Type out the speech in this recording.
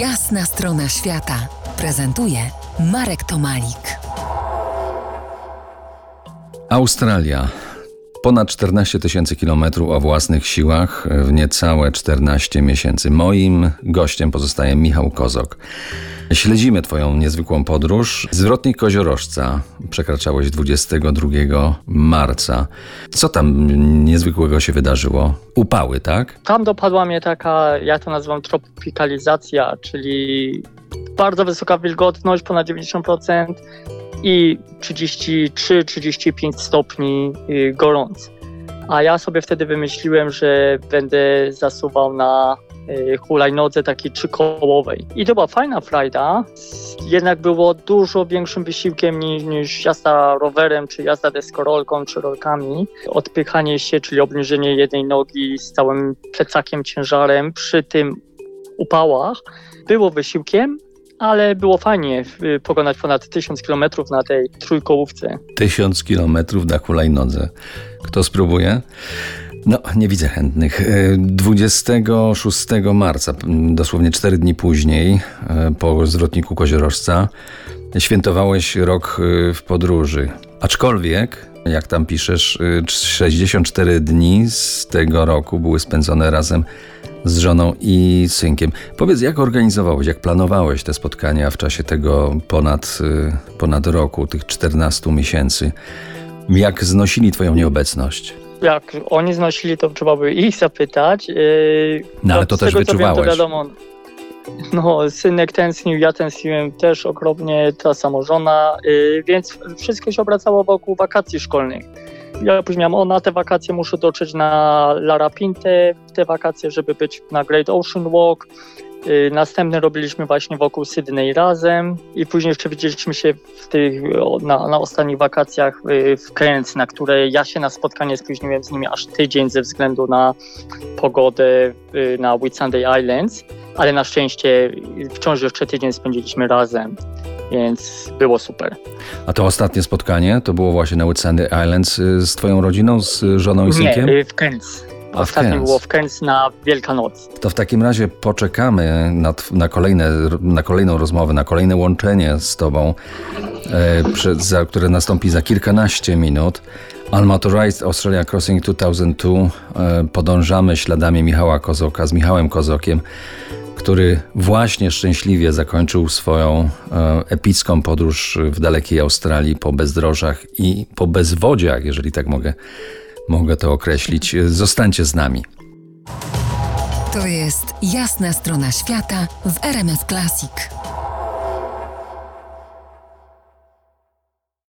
Jasna strona świata prezentuje Marek Tomalik. Australia. Ponad 14 tysięcy kilometrów o własnych siłach w niecałe 14 miesięcy. Moim gościem pozostaje Michał Kozok. Śledzimy Twoją niezwykłą podróż. Zwrotnik Koziorożca przekraczałeś 22 marca. Co tam niezwykłego się wydarzyło? Upały, tak? Tam dopadła mnie taka, ja to nazywam tropikalizacja, czyli bardzo wysoka wilgotność, ponad 90% i 33-35 stopni y, gorąco. A ja sobie wtedy wymyśliłem, że będę zasuwał na hulajnodze takiej trzykołowej. I to była fajna frajda, jednak było dużo większym wysiłkiem niż, niż jazda rowerem, czy jazda deskorolką, czy rolkami. Odpychanie się, czyli obniżenie jednej nogi z całym plecakiem, ciężarem przy tym upałach było wysiłkiem, ale było fajnie y, pokonać ponad 1000 km na tej trójkołówce. Tysiąc kilometrów na hulajnodze. Kto spróbuje? No, nie widzę chętnych. 26 marca, dosłownie 4 dni później, po zwrotniku Koziorożca, świętowałeś rok w podróży. Aczkolwiek, jak tam piszesz, 64 dni z tego roku były spędzone razem z żoną i synkiem. Powiedz, jak organizowałeś, jak planowałeś te spotkania w czasie tego ponad, ponad roku, tych 14 miesięcy? Jak znosili Twoją nieobecność? Jak oni znosili, to trzeba by ich zapytać. No ale to też tego, wyczuwałeś. Wiem, to wiadomo, no, synek tęsknił, ja tęskniłem też okropnie, ta samożona, więc wszystko się obracało wokół wakacji szkolnych. Ja później miałem, o na te wakacje muszę dotrzeć na Larapinte, te wakacje, żeby być na Great Ocean Walk. Następne robiliśmy właśnie wokół Sydney razem i później jeszcze widzieliśmy się w tych, na, na ostatnich wakacjach w Cairns, na które ja się na spotkanie spóźniłem z nimi aż tydzień ze względu na pogodę na Whitsunday Islands, ale na szczęście wciąż jeszcze tydzień spędziliśmy razem więc było super. A to ostatnie spotkanie to było właśnie na Whitsunday Islands z twoją rodziną, z żoną i synkiem? Nie, w Cairns. A Cairns. było w Cairns na Wielkanoc. To w takim razie poczekamy na, na, kolejne, na kolejną rozmowę, na kolejne łączenie z tobą, e, przed, za, które nastąpi za kilkanaście minut. Unmotorized Australia Crossing 2002 e, podążamy śladami Michała Kozoka z Michałem Kozokiem który właśnie szczęśliwie zakończył swoją e, epicką podróż w dalekiej Australii po bezdrożach i po bezwodziach, jeżeli tak mogę, mogę to określić. Zostańcie z nami. To jest jasna strona świata w RMS Classic.